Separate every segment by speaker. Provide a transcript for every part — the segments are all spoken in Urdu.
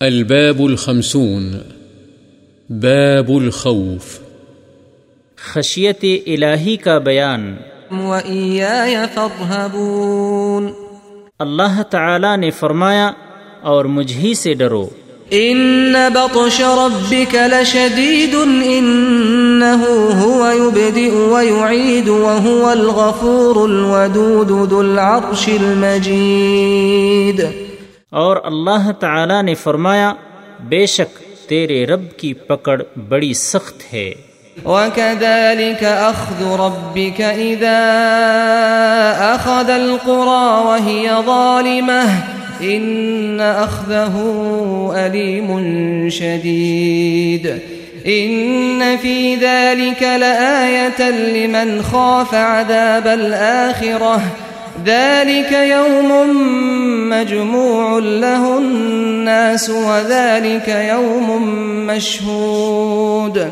Speaker 1: الباب الخمسون باب الخوف۔
Speaker 2: خشیت الہی کا بیان۔ اللہ تعالی نے فرمایا اور مجھ ہی سے ڈرو۔
Speaker 3: إن بطش ربك لشديد إنه هو يبدئ ويعيد وهو الغفور الودود ذو العرش المجيد
Speaker 2: اور اللہ تعالی نے فرمایا، بے شک تیرے رب کی پکڑ بڑی سخت ہے۔
Speaker 3: وكذلك أخذ ربك إذا أخذ القرى وهي ظالمة إن أخذه أليم شديد إن في ذلك لآية لمن خاف عذاب الآخرة ذلك يوم مجموع له الناس وذلك يوم مشهود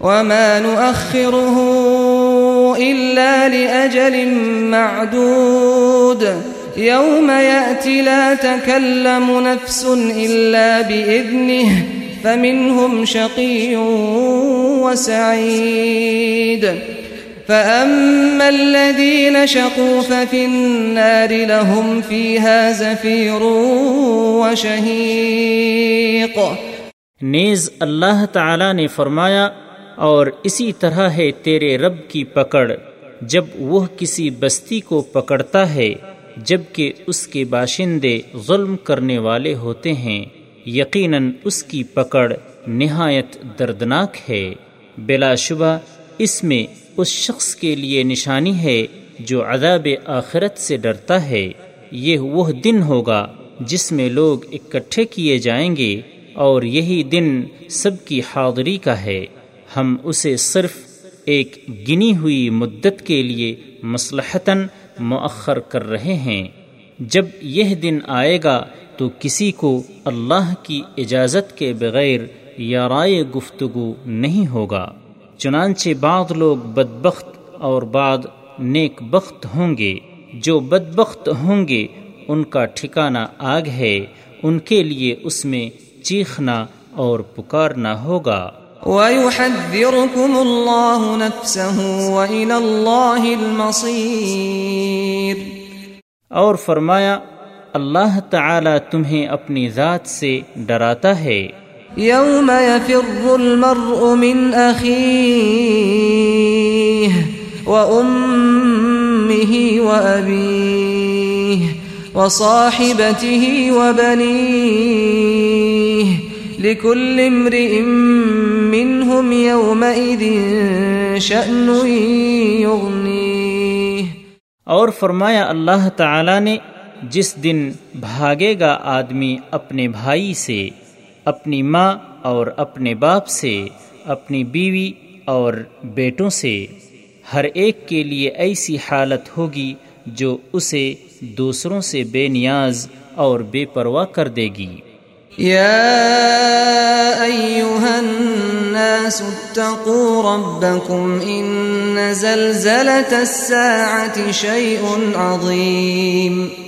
Speaker 3: وما نؤخره إلا لأجل معدود يوم يأتي لا تكلم نفس إلا بإذنه فمنهم شقي وسعيد فأما الذين شقوا ففي النار لهم فيها زفير وشهيق
Speaker 2: نیز اللہ تعالی نے فرمایا، اور اسی طرح ہے تیرے رب کی پکڑ، جب وہ کسی بستی کو پکڑتا ہے جبکہ اس کے باشندے ظلم کرنے والے ہوتے ہیں، یقیناً اس کی پکڑ نہایت دردناک ہے۔ بلا شبہ، اس میں اس شخص کے لیے نشانی ہے جو عذاب آخرت سے ڈرتا ہے۔ یہ وہ دن ہوگا جس میں لوگ اکٹھے کیے جائیں گے اور یہی دن سب کی حاضری کا ہے۔ ہم اسے صرف ایک گنی ہوئی مدت کے لیے مصلحتاً مؤخر کر رہے ہیں۔ جب یہ دن آئے گا تو کسی کو اللہ کی اجازت کے بغیر یا رائے گفتگو نہیں ہوگا۔ چنانچہ بعض لوگ بدبخت اور بعض نیک بخت ہوں گے۔ جو بدبخت ہوں گے ان کا ٹھکانہ آگ ہے۔ ان کے لیے اس میں چیخنا اور پکارنا ہوگا۔
Speaker 3: ويحذركم الله نفسه وإلى الله المصير۔
Speaker 2: اور فرمایا اللہ تعالی تمہیں اپنی ذات سے ڈراتا ہے۔
Speaker 3: يوم يفر المرء من أخيه وأمه وأبيه وصاحبته وبنيه لكل امرئ منهم يومئذ شأن يغنيه
Speaker 2: اور فرمایا اللہ تعالی نے جس دن بھاگے گا آدمی اپنے بھائی سے اپنی ماں اور اپنے باپ سے، اپنی بیوی اور بیٹوں سے۔ ہر ایک کے لیے ایسی حالت ہوگی جو اسے دوسروں سے بے نیاز اور بے پرواہ کر دے گی۔
Speaker 3: يا أيها الناس اتقوا ربكم إن زلزلة الساعة شيء عظيم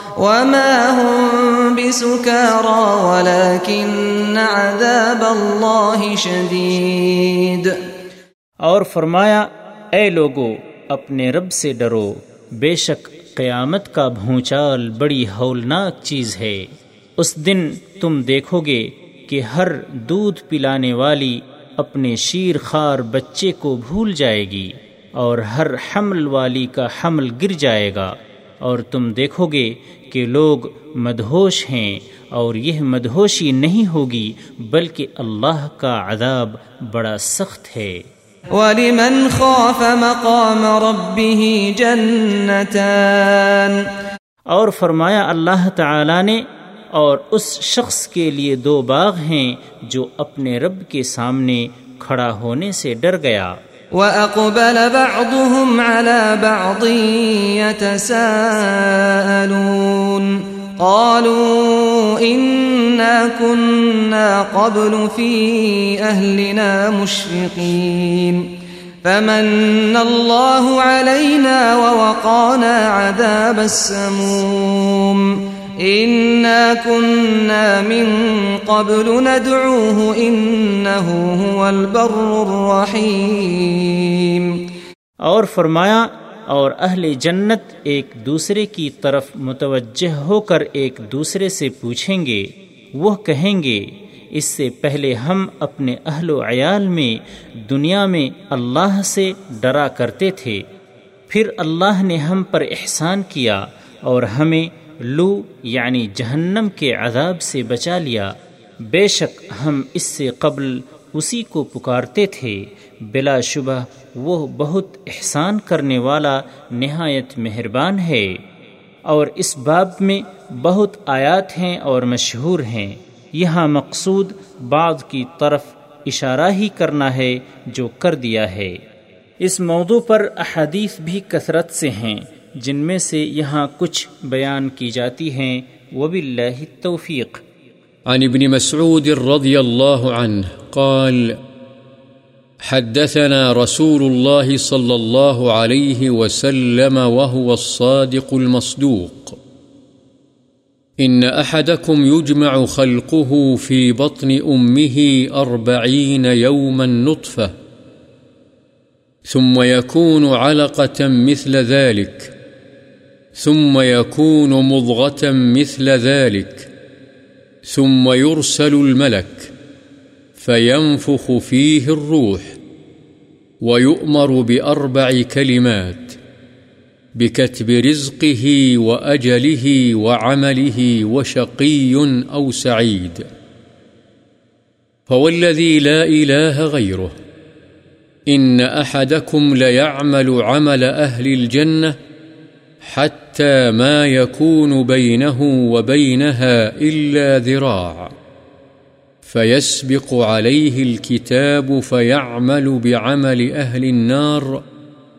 Speaker 3: وما هم بسكارى ولكن عذاب الله شديد۔
Speaker 2: اور فرمایا، اے لوگو، اپنے رب سے ڈرو۔ بے شک قیامت کا بھونچال بڑی ہولناک چیز ہے۔ اس دن تم دیکھو گے کہ ہر دودھ پلانے والی اپنے شیر خار بچے کو بھول جائے گی اور ہر حمل والی کا حمل گر جائے گا۔ اور تم دیکھو گے کہ لوگ مدہوش ہیں اور یہ مدہوشی نہیں ہوگی بلکہ اللہ کا عذاب بڑا سخت ہے۔
Speaker 3: وَلِمَنْ خَافَ مَقَامَ رَبِّهِ جَنَّتَانِ۔
Speaker 2: اور فرمایا اللہ تعالی نے اور اس شخص کے لیے دو باغ ہیں جو اپنے رب کے سامنے کھڑا ہونے سے ڈر گیا۔
Speaker 3: وأقبل بعضهم على بعض يتساءلون قالوا إنا كنا قبل في أهلنا مشفقين فمن الله علينا ووقانا عذاب السموم إنا كنا من قبل ندعوه إنه هو البر الرحيم
Speaker 2: اور فرمایا، اور اہل جنت ایک دوسرے کی طرف متوجہ ہو کر ایک دوسرے سے پوچھیں گے، وہ کہیں گے، اس سے پہلے ہم اپنے اہل و عیال میں دنیا میں اللہ سے ڈرا کرتے تھے۔ پھر اللہ نے ہم پر احسان کیا اور ہمیں لو یعنی جہنم کے عذاب سے بچا لیا۔ بے شک ہم اس سے قبل اسی کو پکارتے تھے۔ بلا شبہ وہ بہت احسان کرنے والا نہایت مہربان ہے۔ اور اس باب میں بہت آیات ہیں اور مشہور ہیں۔ یہاں مقصود بعض کی طرف اشارہ ہی کرنا ہے جو کر دیا ہے۔ اس موضوع پر احادیث بھی کثرت سے ہیں۔ جن میں سے یہاں کچھ بیان کی جاتی ہیں وباللہ التوفیق
Speaker 1: عن ابن مسعود رضي الله عنه قال، حدثنا رسول الله صلى الله عليه وسلم وهو الصادق المصدوق۔ إن أحدكم يجمع خلقه في بطن أمه أربعين يوما نطفة ثم يكون علقة مثل ذلك ثم يكون مضغة مثل ذلك، ثم يرسل الملك، فينفخ فيه الروح، ويؤمر بأربع كلمات، بكتب رزقه وأجله وعمله وشقي أو سعيد. فوالذي لا إله غيره، إن أحدكم ليعمل عمل أهل الجنة حتى ما يكون بينه وبينها إلا ذراع. فيسبق عليه الكتاب فيعمل بعمل أهل النار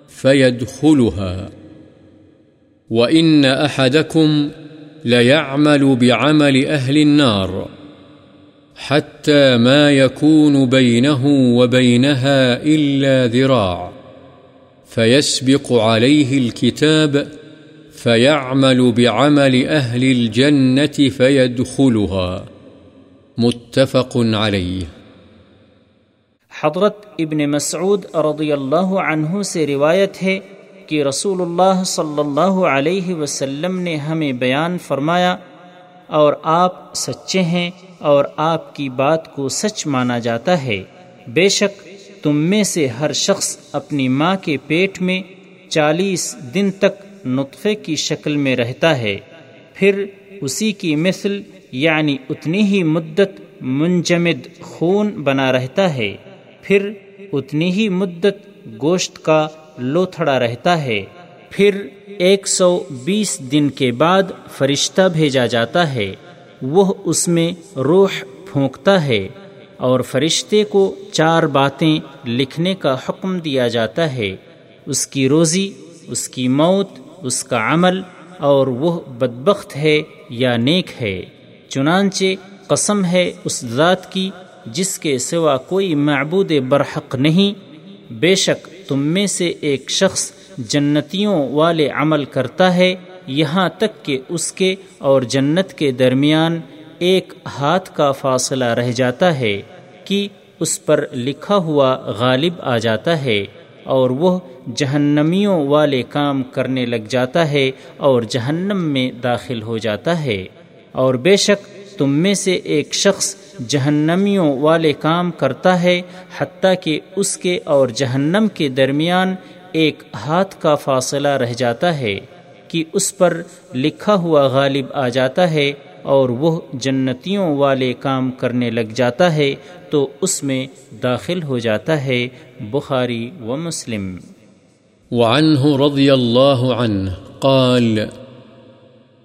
Speaker 1: فيدخلها. وإن أحدكم ليعمل بعمل أهل النار حتى ما يكون بينه وبينها إلا ذراع. فيسبق عليه الكتاب فيعمل بعمل أهل الجنة فيدخلها. متفق عليه.
Speaker 2: حضرت ابن مسعود رضی اللہ عنہ سے روایت ہے کہ رسول اللہ صلی اللہ علیہ وسلم نے ہمیں بیان فرمایا، اور آپ سچے ہیں اور آپ کی بات کو سچ مانا جاتا ہے۔ بے شک تم میں سے ہر شخص اپنی ماں کے پیٹ میں چالیس دن تک نطفے کی شکل میں رہتا ہے۔ پھر اسی کی مثل یعنی اتنی ہی مدت منجمد خون بنا رہتا ہے۔ پھر اتنی ہی مدت گوشت کا لوتھڑا رہتا ہے۔ پھر ایک سو بیس دن کے بعد فرشتہ بھیجا جاتا ہے۔ وہ اس میں روح پھونکتا ہے اور فرشتے کو چار باتیں لکھنے کا حکم دیا جاتا ہے۔ اس کی روزی، اس کی موت اس کا عمل اور وہ بدبخت ہے یا نیک ہے، چنانچہ قسم ہے اس ذات کی جس کے سوا کوئی معبود برحق نہیں۔ بے شک تم میں سے ایک شخص جنتیوں والے عمل کرتا ہے، یہاں تک کہ اس کے اور جنت کے درمیان ایک ہاتھ کا فاصلہ رہ جاتا ہے کہ اس پر لکھا ہوا غالب آ جاتا ہے۔ اور وہ جہنمیوں والے کام کرنے لگ جاتا ہے اور جہنم میں داخل ہو جاتا ہے۔ اور بے شک تم میں سے ایک شخص جہنمیوں والے کام کرتا ہے، حتیٰ کہ اس کے اور جہنم کے درمیان ایک ہاتھ کا فاصلہ رہ جاتا ہے کہ اس پر لکھا ہوا غالب آ جاتا ہے۔ اور وہ جنتیوں والے کام کرنے لگ جاتا ہے تو اس میں داخل ہو جاتا ہے بخاری و مسلم۔
Speaker 1: وعنه رضي الله عنه قال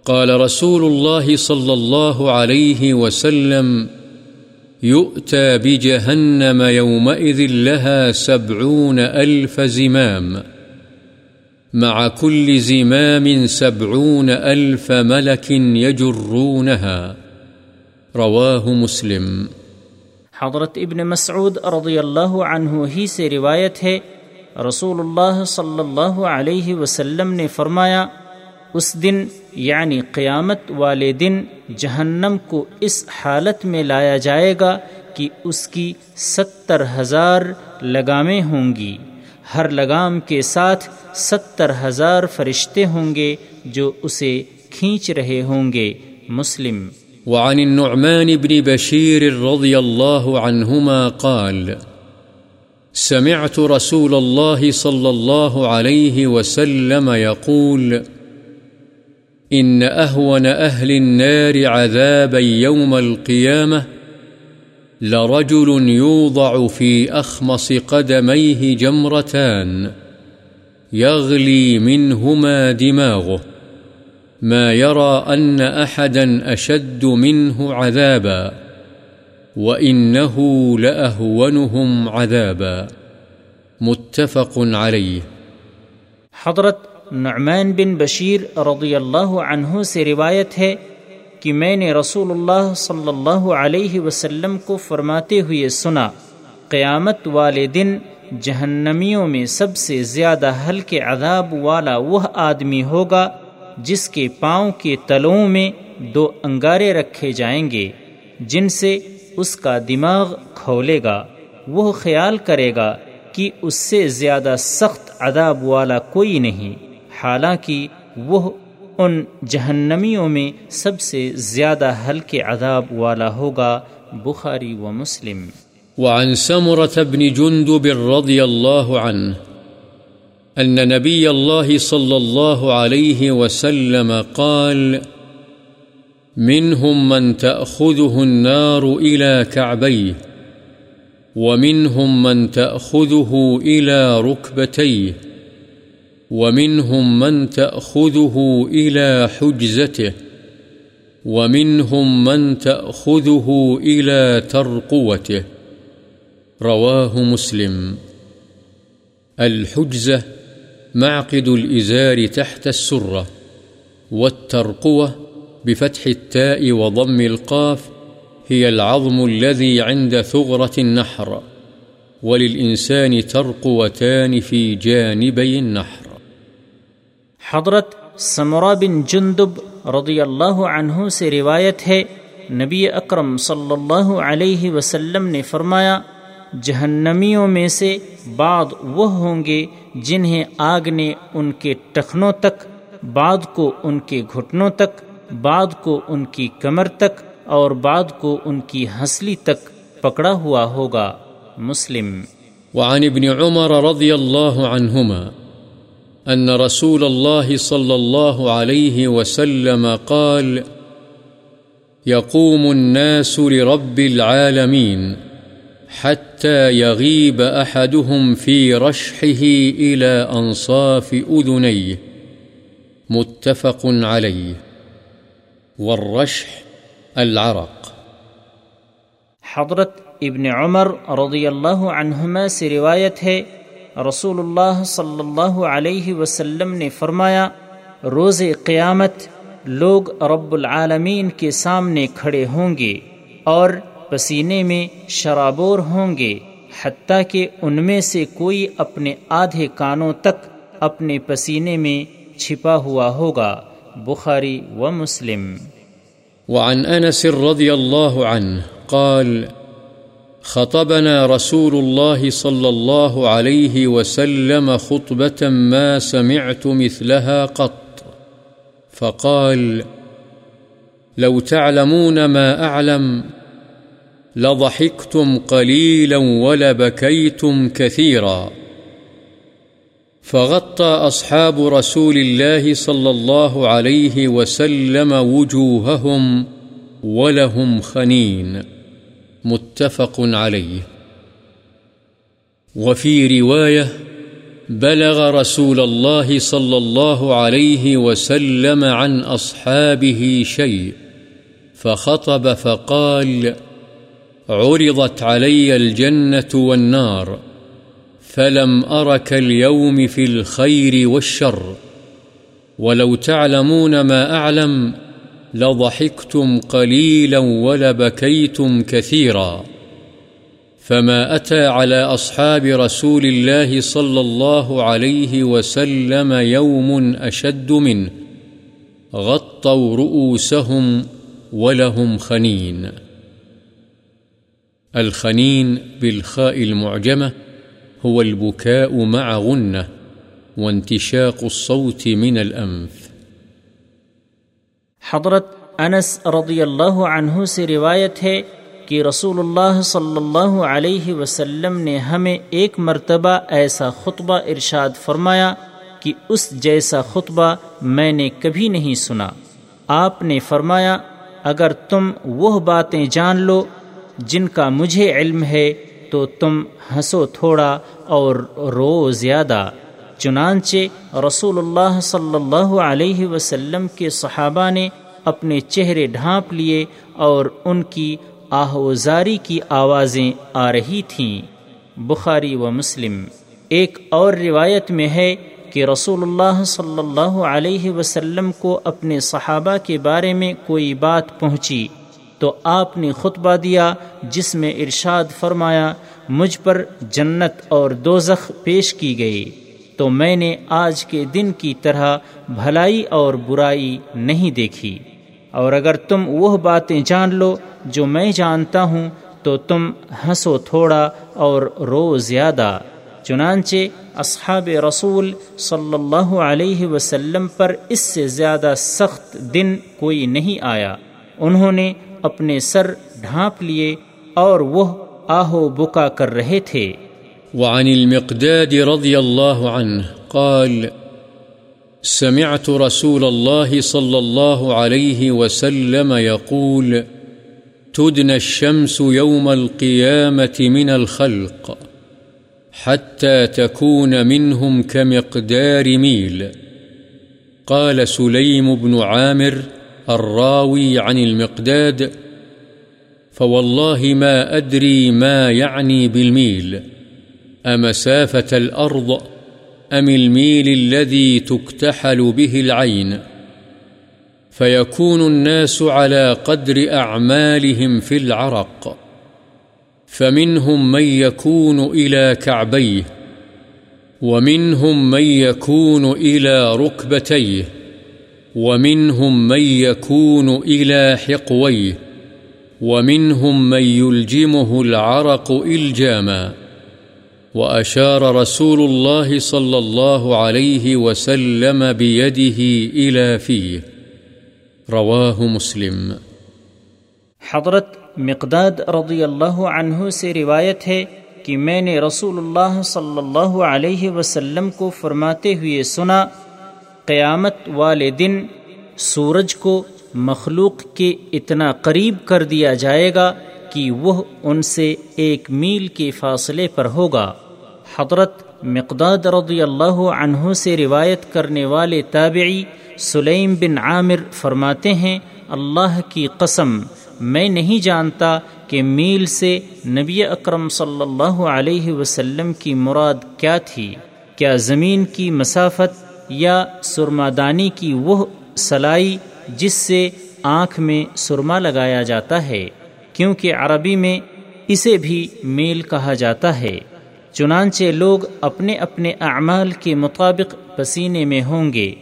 Speaker 1: قال رسول الله صلى الله عليه وسلم يؤتى بجهنم يومئذ لها سبعون ألف زمام۔ مع كل زمام سبعون ألف ملك يجرونها. رواه مسلم.
Speaker 2: حضرت ابن مسعود رضی اللہ عنہ ہی سے روایت ہے رسول اللہ صلی اللہ علیہ وسلم نے فرمایا، اس دن یعنی قیامت والے دن جہنم کو اس حالت میں لایا جائے گا کہ اس کی ستر ہزار لگامیں ہوں گی۔ ہر لگام کے ساتھ ستر ہزار فرشتے ہوں گے جو اسے کھینچ رہے ہوں گے۔ مسلم۔
Speaker 1: وعن النعمان بن بشير رضي الله عنهما قال، سمعت رسول الله صلى الله عليه وسلم يقول إن أهون أهل النار عذابا يوم القيامة لرجل يوضع في أخمص قدميه جمرتان يغلي منهما دماغه، ما يرى أن أحدا أشد منه عذابا، وإنه لأهونهم عذابا. متفق عليه.
Speaker 2: حضرت نعمان بن بشیر رضی اللہ عنہ سے روایت ہے کہ میں نے رسول اللہ صلی اللہ علیہ وسلم کو فرماتے ہوئے سنا، قیامت والے دن جہنمیوں میں سب سے زیادہ ہلکے عذاب والا وہ آدمی ہوگا جس کے پاؤں کے تلوں میں دو انگارے رکھے جائیں گے، جن سے اس کا دماغ کھولے گا۔ وہ خیال کرے گا کہ اس سے زیادہ سخت عذاب والا کوئی نہیں، حالانکہ وہ ان جہنمیوں میں سب سے زیادہ ہلکے عذاب والا ہوگا بخاری و مسلم۔
Speaker 1: وعن سمرة بن جندب رضي الله عنه أن نبي الله صلى الله عليه وسلم قال، منهم من تأخذه النار إلى كعبيه، ومنهم من تأخذه إلى ركبتيه. ومنهم من تأخذه إلى حجزته، ومنهم من تأخذه إلى ترقوته. رواه مسلم. الحجزة معقد الإزار تحت السرة، والترقوة بفتح التاء وضم القاف هي العظم الذي عند ثغرة النحر، وللإنسان ترقوتان في جانبي النحر.
Speaker 2: حضرت سمرا بن جندب رضی اللہ عنہ سے روایت ہے، نبی اکرم صلی اللہ علیہ وسلم نے فرمایا، جہنمیوں میں سے بعض وہ ہوں گے جنہیں آگ نے ان کے ٹخنوں تک، بعد کو ان کے گھٹنوں تک، بعد کو ان کی کمر تک اور بعد کو ان کی ہنسلی تک پکڑا ہوا ہوگا۔ مسلم۔
Speaker 1: وعن ابن عمر رضی اللہ عنہما أن رسول الله صلى الله عليه وسلم قال، يقوم الناس لرب العالمين حتى يغيب أحدهم في رشحه إلى أنصاف أذنيه، متفق عليه. والرشح العرق.
Speaker 2: حضرت ابن عمر رضی اللہ عنہما سے روایت ہے رسول اللہ صلی اللہ علیہ وسلم نے فرمایا روز قیامت لوگ رب العالمین کے سامنے کھڑے ہوں گے اور پسینے میں شرابور ہوں گے، حتیٰ کہ ان میں سے کوئی اپنے آدھے کانوں تک اپنے پسینے میں چھپا ہوا ہوگا۔ بخاری و مسلم۔
Speaker 1: وعن انس رضی اللہ عنہ قال خطبنا رسول الله صلى الله عليه وسلم خطبة ما سمعت مثلها قط. فقال، لو تعلمون ما أعلم، لضحكتم قليلا ولبكيتم كثيرا. فغطى أصحاب رسول الله صلى الله عليه وسلم وجوههم ولهم خنين. متفق عليه. وفي رواية بلغ رسول الله صلى الله عليه وسلم عن أصحابه شيء، فخطب فقال عرضت علي الجنة والنار، فلم أرك اليوم في الخير والشر، ولو تعلمون ما أعلم لضحكتم قليلا ولبكيتم كثيرا فما أتى على أصحاب رسول الله صلى الله عليه وسلم يوم أشد منه، غطوا رؤوسهم ولهم خنين. الخنين بالخاء المعجمة هو البكاء مع غنة وانتشاق الصوت من الأنف.
Speaker 2: حضرت انس رضی اللہ عنہ سے روایت ہے کہ رسول اللہ صلی اللہ علیہ وسلم نے ہمیں ایک مرتبہ ایسا خطبہ ارشاد فرمایا کہ اس جیسا خطبہ میں نے کبھی نہیں سنا۔ آپ نے فرمایا، اگر تم وہ باتیں جان لو جن کا مجھے علم ہے تو تم ہنسو تھوڑا اور رو زیادہ۔ چنانچہ رسول اللہ صلی اللہ علیہ وسلم کے صحابہ نے اپنے چہرے ڈھانپ لیے اور ان کی آہوزاری کی آوازیں آ رہی تھیں۔ بخاری و مسلم۔ ایک اور روایت میں ہے کہ رسول اللہ صلی اللہ علیہ وسلم کو اپنے صحابہ کے بارے میں کوئی بات پہنچی تو آپ نے خطبہ دیا جس میں ارشاد فرمایا، مجھ پر جنت اور دوزخ پیش کی گئی۔ تو میں نے آج کے دن کی طرح بھلائی اور برائی نہیں دیکھی۔ اور اگر تم وہ باتیں جان لو جو میں جانتا ہوں، تو تم ہنسو تھوڑا اور رو زیادہ۔ چنانچہ اصحاب رسول صلی اللہ علیہ وسلم پر اس سے زیادہ سخت دن کوئی نہیں آیا۔ انہوں نے اپنے سر ڈھانپ لیے اور وہ آہو بکا کر رہے تھے۔
Speaker 1: وعن المقداد رضي الله عنه قال، سمعت رسول الله صلى الله عليه وسلم يقول، تدنى الشمس يوم القيامة من الخلق حتى تكون منهم كمقدار ميل. قال سليم بن عامر الراوي عن المقداد، فوالله ما أدري ما يعني بالميل. أمسافة الأرض أم الميل الذي تكتحل به العين فيكون الناس على قدر أعمالهم في العرق فمنهم من يكون إلى كعبيه ومنهم من يكون إلى ركبتيه ومنهم من يكون إلى حقويه ومنهم من يلجمه العرق إلجاماً وأشار رسول الله صلى الله عليه وسلم بيده إلى فيه. رواه مسلم.
Speaker 2: حضرت مقداد رضی اللہ عنہ سے روایت ہے کہ میں نے رسول اللہ صلی اللہ علیہ وسلم کو فرماتے ہوئے سنا، قیامت والے دن سورج کو مخلوق کے اتنا قریب کر دیا جائے گا کہ وہ ان سے ایک میل کے فاصلے پر ہوگا۔ حضرت مقداد رضی اللہ عنہ سے روایت کرنے والے تابعی سلیم بن عامر فرماتے ہیں، اللہ کی قسم، میں نہیں جانتا کہ میل سے نبی اکرم صلی اللہ علیہ وسلم کی مراد کیا تھی۔ کیا زمین کی مسافت یا سرما دانی کی وہ سلائی جس سے آنکھ میں سرما لگایا جاتا ہے؟ کیونکہ عربی میں اسے بھی میل کہا جاتا ہے۔ چنانچہ لوگ اپنے اپنے اعمال کے مطابق پسینے میں ہوں گے۔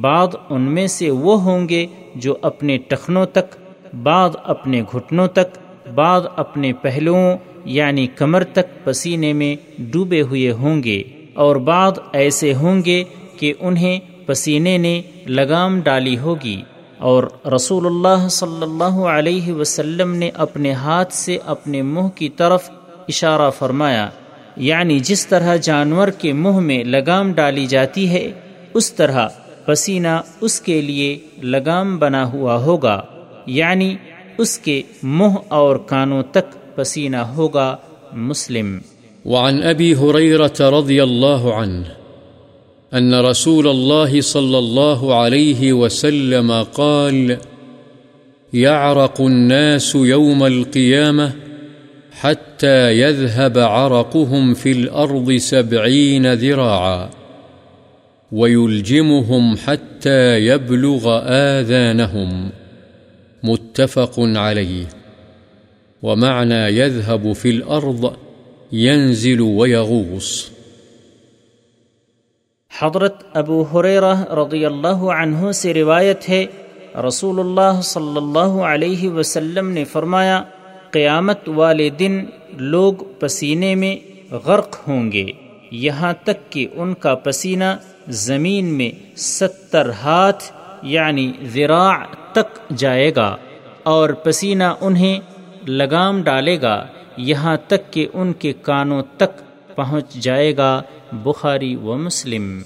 Speaker 2: بعض ان میں سے وہ ہوں گے جو اپنے ٹخنوں تک، بعض اپنے گھٹنوں تک، بعض اپنے پہلوؤں یعنی کمر تک پسینے میں ڈوبے ہوئے ہوں گے۔ اور بعض ایسے ہوں گے کہ انہیں پسینے نے لگام ڈالی ہوگی۔ اور رسول اللہ صلی اللہ علیہ وسلم نے اپنے ہاتھ سے اپنے منہ کی طرف اشارہ فرمایا یعنی جس طرح جانور کے منہ میں لگام ڈالی جاتی ہے، اس طرح پسینہ اس کے لیے لگام بنا ہوا ہوگا یعنی اس کے منہ اور کانوں تک پسینہ ہوگا مسلم۔
Speaker 1: وعن ابی حریرت رضی اللہ عنہ، ان رسول الله صلى الله عليه وسلم قال يعرق الناس يوم القيامه حتى يذهب عرقهم في الأرض سبعين ذراعا ويلجمهم حتى يبلغ آذانهم. متفق عليه. ومعنى يذهب في الأرض ينزل ويغوص.
Speaker 2: حضرت ابو حریرہ رضی اللہ عنہ سے روایت ہے، رسول اللہ صلی اللہ علیہ وسلم نے فرمایا قیامت والے دن لوگ پسینے میں غرق ہوں گے۔ یہاں تک کہ ان کا پسینہ زمین میں ستر ہاتھ یعنی ذراع تک جائے گا اور پسینہ انہیں لگام ڈالے گا۔ یہاں تک کہ ان کے کانوں تک پہنچ جائے گا بخاری و مسلم۔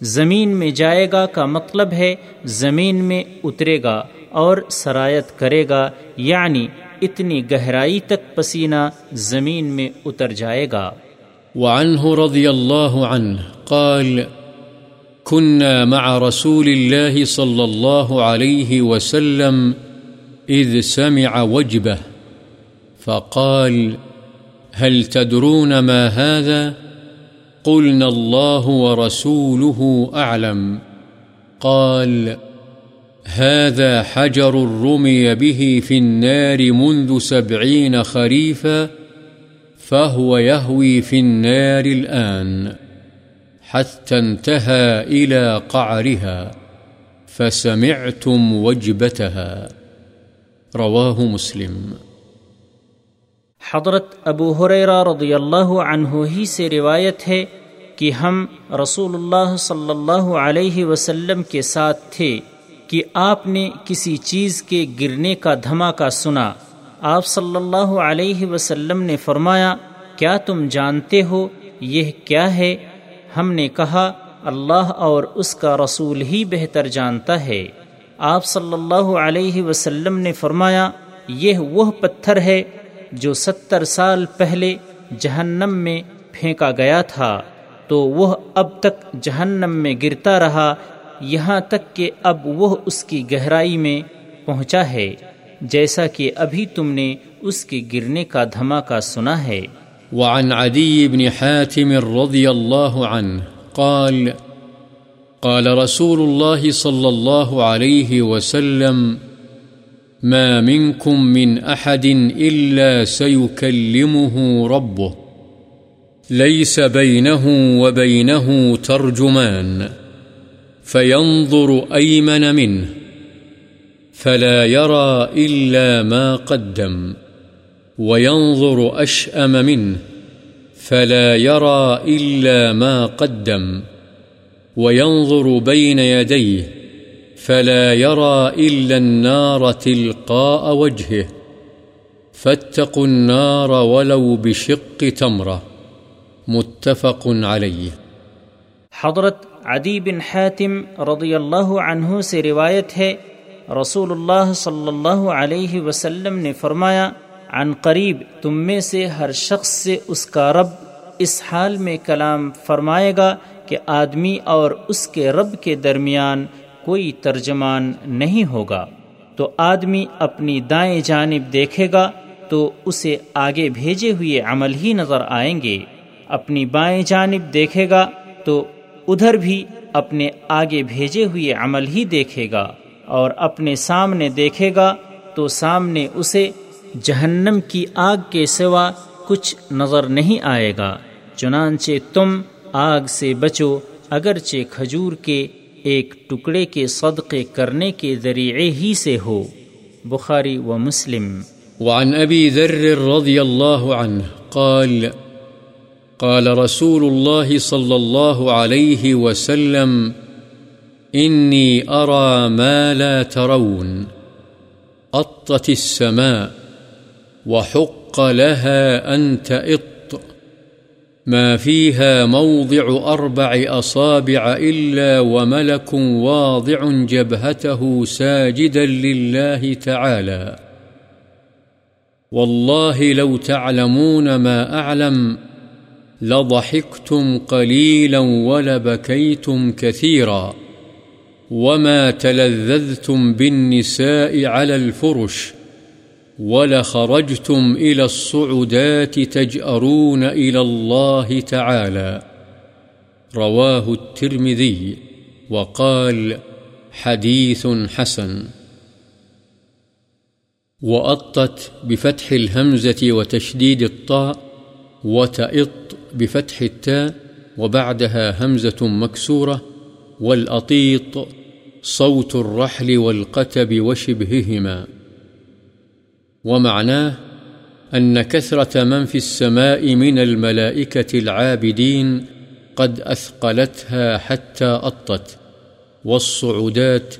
Speaker 2: زمین میں جائے گا کا مطلب ہے زمین میں اترے گا اور سرایت کرے گا یعنی اتنی گہرائی تک پسینہ زمین میں اتر جائے گا۔
Speaker 1: وعنه رضي الله عنه قال كنا مع رسول الله صلى الله عليه وسلم إذ سمع وجبه فقال، هل تدرون ما هذا؟ قلنا الله ورسوله أعلم قال هذا حجر رمي به في النار منذ سبعين خريفا فهو يهوي في النار الآن حتى انتهى إلى قعرها فسمعتم وجبتها. رواه مسلم.
Speaker 2: حضرت ابو حریرہ رضی اللہ عنہ ہی سے روایت ہے کہ ہم رسول اللہ صلی اللہ علیہ وسلم کے ساتھ تھے۔ کہ آپ نے کسی چیز کے گرنے کا دھماکہ سنا۔ آپ صلی اللہ علیہ وسلم نے فرمایا، کیا تم جانتے ہو یہ کیا ہے؟ ہم نے کہا، اللہ اور اس کا رسول ہی بہتر جانتا ہے۔ آپ صلی اللہ علیہ وسلم نے فرمایا، یہ وہ پتھر ہے جو ستر سال پہلے جہنم میں پھینکا گیا تھا۔ تو وہ اب تک جہنم میں گرتا رہا یہاں تک کہ اب وہ اس کی گہرائی میں پہنچا ہے، جیسا کہ ابھی تم نے اس کے گرنے کا دھماکہ سنا ہے۔
Speaker 1: وعن عدي بن حاتم رضي الله عنه قال قال رسول الله صلى الله عليه وسلم، ما منكم من أحد إلا سيكلمه ربه ليس بينه وبينه ترجمان۔ فينظر أيمن منه فلا يرى إلا ما قدم وينظر أشأم منه فلا يرى إلا ما قدم وينظر بين يديه فلا يرى إلا النار تلقاء وجهه فاتقوا النار ولو بشق تمرة متفق عليه
Speaker 2: حضرت عدی بن حاتم رضی اللہ عنہ سے روایت ہے رسول اللہ صلی اللہ علیہ وسلم نے فرمایا، عن قریب تم میں سے ہر شخص سے اس کا رب اس حال میں کلام فرمائے گا کہ آدمی اور اس کے رب کے درمیان کوئی ترجمان نہیں ہوگا۔ تو آدمی اپنی دائیں جانب دیکھے گا تو اسے آگے بھیجے ہوئے عمل ہی نظر آئیں گے۔ اپنی بائیں جانب دیکھے گا تو ادھر بھی اپنے آگے بھیجے ہوئے عمل ہی دیکھے گا اور اپنے سامنے دیکھے گا تو سامنے اسے جہنم کی آگ کے سوا کچھ نظر نہیں آئے گا۔ چنانچہ تم آگ سے بچو، اگرچہ کھجور کے ایک ٹکڑے کے صدقے کرنے کے ذریعے ہی سے ہو۔ بخاری و مسلم۔
Speaker 1: وعن ابی ذر رضی اللہ عنہ قال قال رسول الله صلى الله عليه وسلم، إني أرى ما لا ترون، أطت السماء، وحق لها أن تئط ما فيها موضع أربع أصابع إلا وملك واضع جبهته ساجدا لله تعالى. والله لو تعلمون ما أعلم لضحكتم قليلا ولبكيتم كثيرا وما تلذذتم بالنساء على الفرش ولخرجتم إلى الصعدات تجأرون إلى الله تعالى رواه الترمذي وقال حديث حسن وأطت بفتح الهمزة وتشديد الطاء وتئط بفتح التاء وبعدها همزة مكسورة والأطيط صوت الرحل والقتب وشبههما. ومعناه أن كثرة من في السماء من الملائكة العابدين قد أثقلتها حتى أطت، والصعودات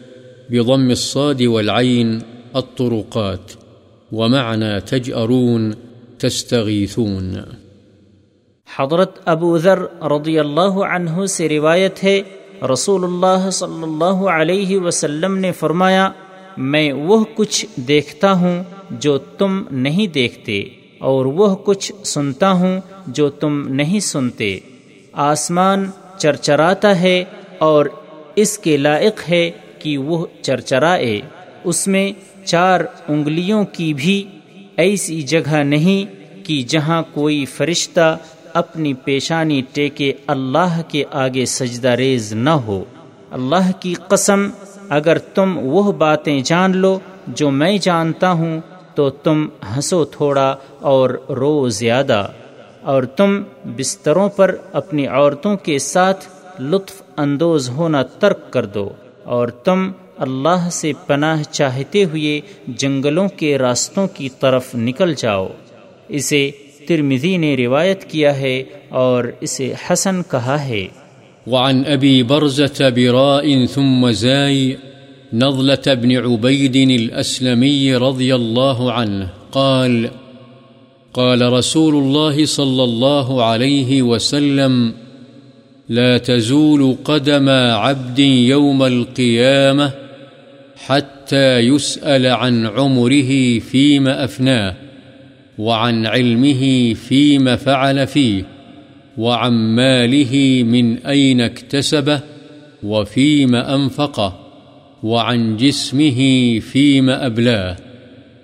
Speaker 1: بضم الصاد والعين الطرقات، ومعنى تجأرون تستغيثون.
Speaker 2: حضرت ابو ذر رضی اللہ عنہ سے روایت ہے رسول اللہ صلی اللہ علیہ وسلم نے فرمایا، میں وہ کچھ دیکھتا ہوں جو تم نہیں دیکھتے، اور وہ کچھ سنتا ہوں جو تم نہیں سنتے۔ آسمان چرچراتا ہے اور اس کے لائق ہے کہ وہ چرچرائے۔ اس میں چار انگلیوں کی بھی ایسی جگہ نہیں کہ جہاں کوئی فرشتہ اپنی پیشانی ٹیکے اللہ کے آگے سجدہ ریز نہ ہو۔ اللہ کی قسم، اگر تم وہ باتیں جان لو جو میں جانتا ہوں، تو تم ہنسو تھوڑا اور رو زیادہ۔ اور تم بستروں پر اپنی عورتوں کے ساتھ لطف اندوز ہونا ترک کر دو۔ اور تم اللہ سے پناہ چاہتے ہوئے جنگلوں کے راستوں کی طرف نکل جاؤ۔ اسے ترمذی نے روایت کیا ہے اور اسے حسن کہا ہے۔
Speaker 1: وعن أبي برزة براء ثم زاي نضلة بن عبيد الأسلمي رضي الله عنه قال قال رسول الله صلى الله عليه وسلم، لا تزول قدم عبد يوم القيامة حتى يسأل عن عمره فيما أفناه وعن علمه فيما فعل فيه، وعن ماله من أين اكتسبه، وفيما أنفقه، وعن جسمه فيما أبلاه.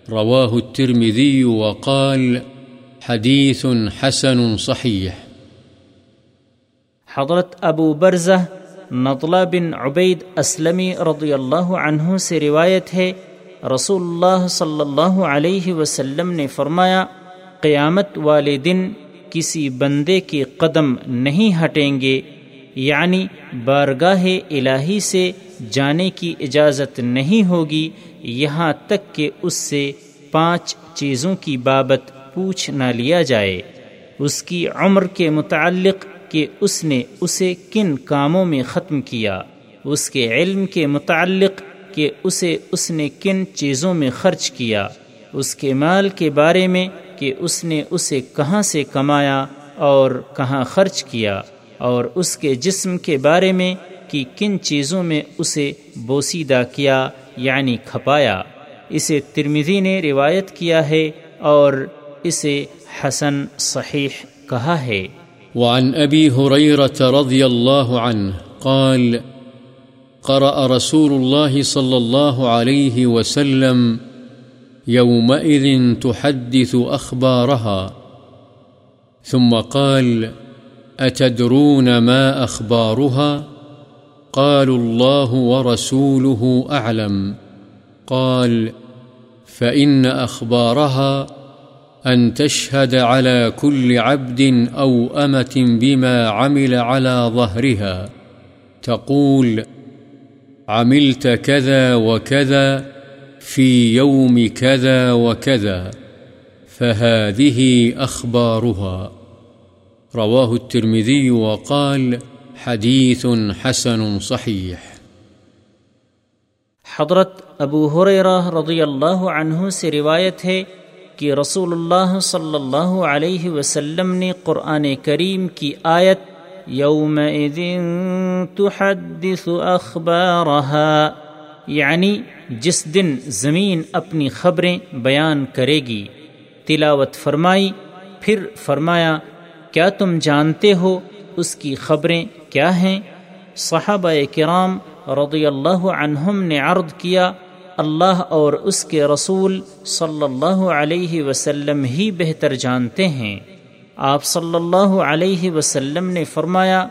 Speaker 1: رواه الترمذي وقال حديث حسن صحيح.
Speaker 2: حضرت ابو برزہ نطلہ بن عبید اسلمی رضی اللہ عنہ سے روایت ہے رسول اللہ صلی اللہ علیہ وسلم نے فرمایا قیامت والے دن کسی بندے کے قدم نہیں ہٹیں گے یعنی بارگاہ الہی سے جانے کی اجازت نہیں ہوگی یہاں تک کہ اس سے پانچ چیزوں کی بابت پوچھ نہ لیا جائے اس کی عمر کے متعلق کہ اس نے اسے کن کاموں میں ختم کیا اس کے علم کے متعلق کہ اسے اس نے کن چیزوں میں خرچ کیا، اس کے مال کے بارے میں کہ اس نے اسے کہاں سے کمایا اور کہاں خرچ کیا، اور اس کے جسم کے بارے میں کہ کن چیزوں میں اسے بوسیدہ کیا یعنی کھپایا۔ اسے ترمیزی نے روایت کیا ہے اور اسے حسن صحیح کہا ہے۔
Speaker 1: وعن ابی حریرت رضی اللہ عنہ قال قرأ رسول الله صلى الله عليه وسلم يومئذ تحدث أخبارها، ثم قال أتدرون ما أخبارها؟ قالوا الله ورسوله أعلم. قال فإن أخبارها أن تشهد على كل عبد أو أمة بما عمل على ظهرها. تقول عملت كذا وكذا في يوم كذا وكذا، فهذه أخبارها. رواه الترمذي وقال حديث حسن صحيح.
Speaker 2: حضرت ابو حریرہ رضی اللہ عنہ سے روایت ہے کہ رسول اللہ صلی اللہ علیہ وسلم نے قرآن کریم کی آیت يومئذ تحدث اخبارها یعنی جس دن زمین اپنی خبریں بیان کرے گی، تلاوت فرمائی، پھر فرمایا، کیا تم جانتے ہو اس کی خبریں کیا ہیں؟ صحابہ کرام رضی اللہ عنہم نے عرض کیا، اللہ اور اس کے رسول صلی اللہ علیہ وسلم ہی بہتر جانتے ہیں۔ آپ صلی اللہ علیہ وسلم نے فرمایا،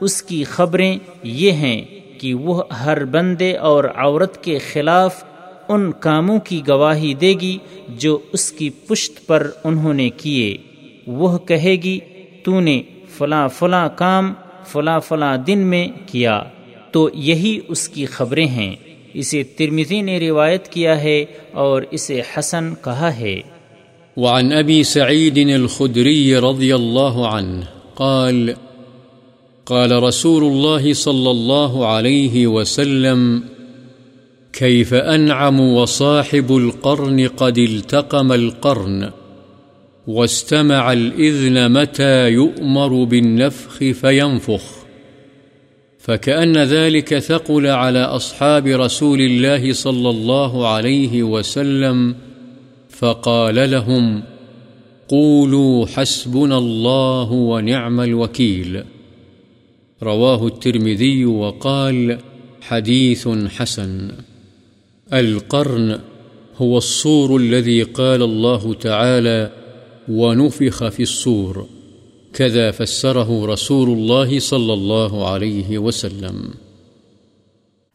Speaker 2: اس کی خبریں یہ ہیں کہ وہ ہر بندے اور عورت کے خلاف ان کاموں کی گواہی دے گی جو اس کی پشت پر انہوں نے کیے۔ وہ کہے گی تو نے فلاں فلاں کام فلاں فلاں دن میں کیا۔ تو یہی اس کی خبریں ہیں۔ اسے ترمزی نے روایت کیا ہے اور اسے حسن کہا ہے۔
Speaker 1: وعن ابی سعید الخدری رضی اللہ عنہ قال قال رسول الله صلى الله عليه وسلم، كيف أنعم وصاحب القرن قد التقم القرن واستمع الإذن متى يؤمر بالنفخ فينفخ؟ فكأن ذلك ثقل على أصحاب رسول الله صلى الله عليه وسلم فقال لهم، قولوا حسبنا الله ونعم الوكيل. رواه الترمذي وقال، حديث حسن. القرن هو الصور الذي قال الله تعالى، ونفخ في الصور. كذا فسره رسول الله صلى الله عليه وسلم.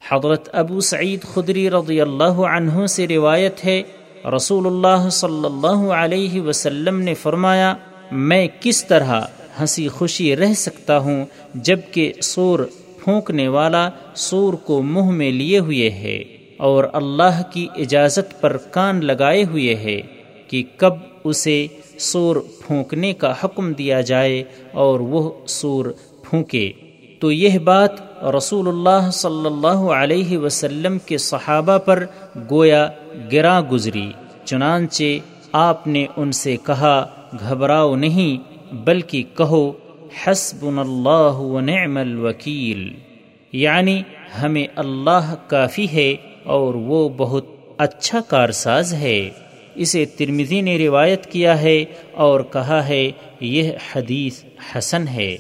Speaker 2: حضرت ابو سعید خدری رضی اللہ عنہ سے روایت ہے رسول اللہ صلی اللہ علیہ وسلم نے فرمایا، میں کس طرح ہنسی خوشی رہ سکتا ہوں جبکہ سور پھونکنے والا سور کو منہ میں لیے ہوئے ہے اور اللہ کی اجازت پر کان لگائے ہوئے ہے کہ کب اسے سور پھونکنے کا حکم دیا جائے اور وہ سور پھونکے۔ تو یہ بات رسول اللہ صلی اللہ علیہ وسلم کے صحابہ پر گویا گرا گزری، چنانچہ آپ نے ان سے کہا، گھبراؤ نہیں، بلکہ کہو حسب اللہ و نعم الوکیل۔ یعنی ہمیں اللہ کافی ہے اور وہ بہت اچھا کارساز ہے۔ اسے ترمزی نے روایت کیا ہے اور کہا ہے، یہ حدیث حسن ہے۔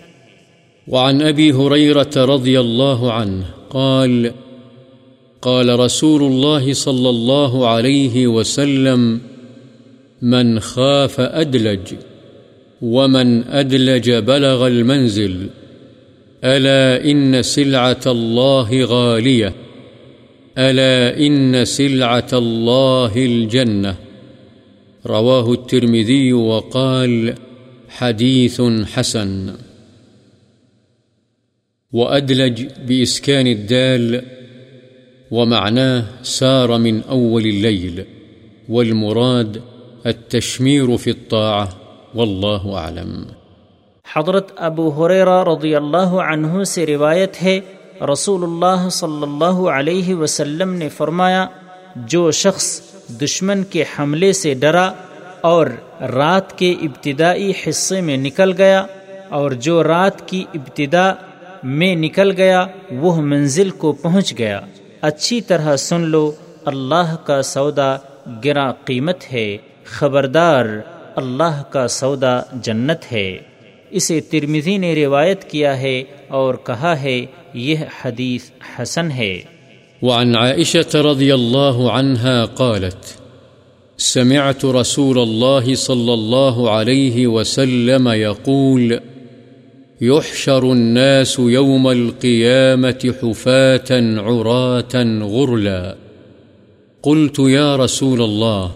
Speaker 1: وعن ابی حریرت رضی اللہ عنہ قال قال رسول الله صلى الله عليه وسلم، من خاف أدلج، ومن أدلج بلغ المنزل، ألا إن سلعة الله غالية، ألا إن سلعة الله الجنة رواه الترمذي وقال، حديث حسن وأدلج بإسكان الدال ومعناه سار من أول الليل، والمراد التشمير في الطاعة واللہ اعلم
Speaker 2: حضرت ابو حریرہ رضی اللہ عنہ سے روایت ہے، رسول اللہ صلی اللہ علیہ وسلم نے فرمایا، جو شخص دشمن کے حملے سے ڈرا اور رات کے ابتدائی حصے میں نکل گیا اور جو رات کی ابتدا میں نکل گیا، وہ منزل کو پہنچ گیا۔ اچھی طرح سن لو، اللہ کا سودا گرا قیمت ہے۔ خبردار، اللہ کا سودا جنت ہے۔ اسے ترمزی نے روایت کیا ہے اور کہا ہے، یہ حدیث حسن ہے۔
Speaker 1: وعن عائشة رضي الله عنها قالت، سمعت رسول الله صلى الله عليه وسلم يقول يحشر الناس يوم القيامة حفاة عراة غرلا. قلت يا رسول الله،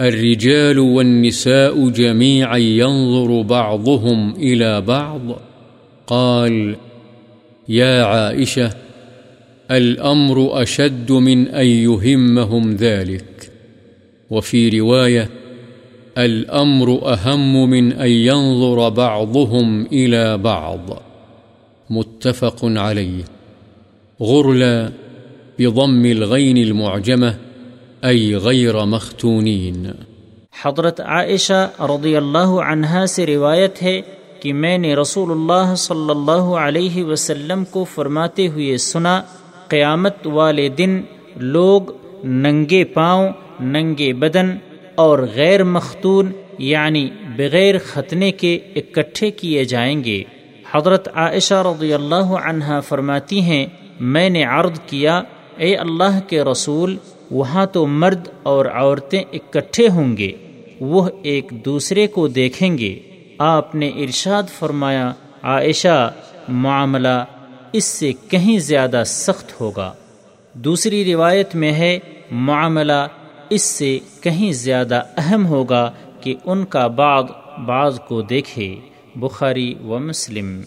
Speaker 1: الرجال والنساء جميعا ينظر بعضهم إلى بعض. قال، يا عائشة، الأمر أشد من أن يهمهم ذلك. وفي رواية الأمر أهم من أن ينظر بعضهم إلى بعض۔ متفق عليه غرلا بضم الغين المعجمة غیر مختونین۔
Speaker 2: حضرت عائشہ رضی اللہ عنہا سے روایت ہے کہ میں نے رسول اللہ صلی اللہ علیہ وسلم کو فرماتے ہوئے سنا، قیامت والے دن لوگ ننگے پاؤں، ننگے بدن اور غیر مختون یعنی بغیر ختنے کے اکٹھے کیے جائیں گے۔ حضرت عائشہ رضی اللہ عنہا فرماتی ہیں، میں نے عرض کیا، اے اللہ کے رسول، وہاں تو مرد اور عورتیں اکٹھے ہوں گے، وہ ایک دوسرے کو دیکھیں گے۔ آپ نے ارشاد فرمایا، عائشہ، معاملہ اس سے کہیں زیادہ سخت ہوگا۔ دوسری روایت میں ہے، معاملہ اس سے کہیں زیادہ اہم ہوگا کہ ان کا بعض بعض کو دیکھے، بخاری و مسلم۔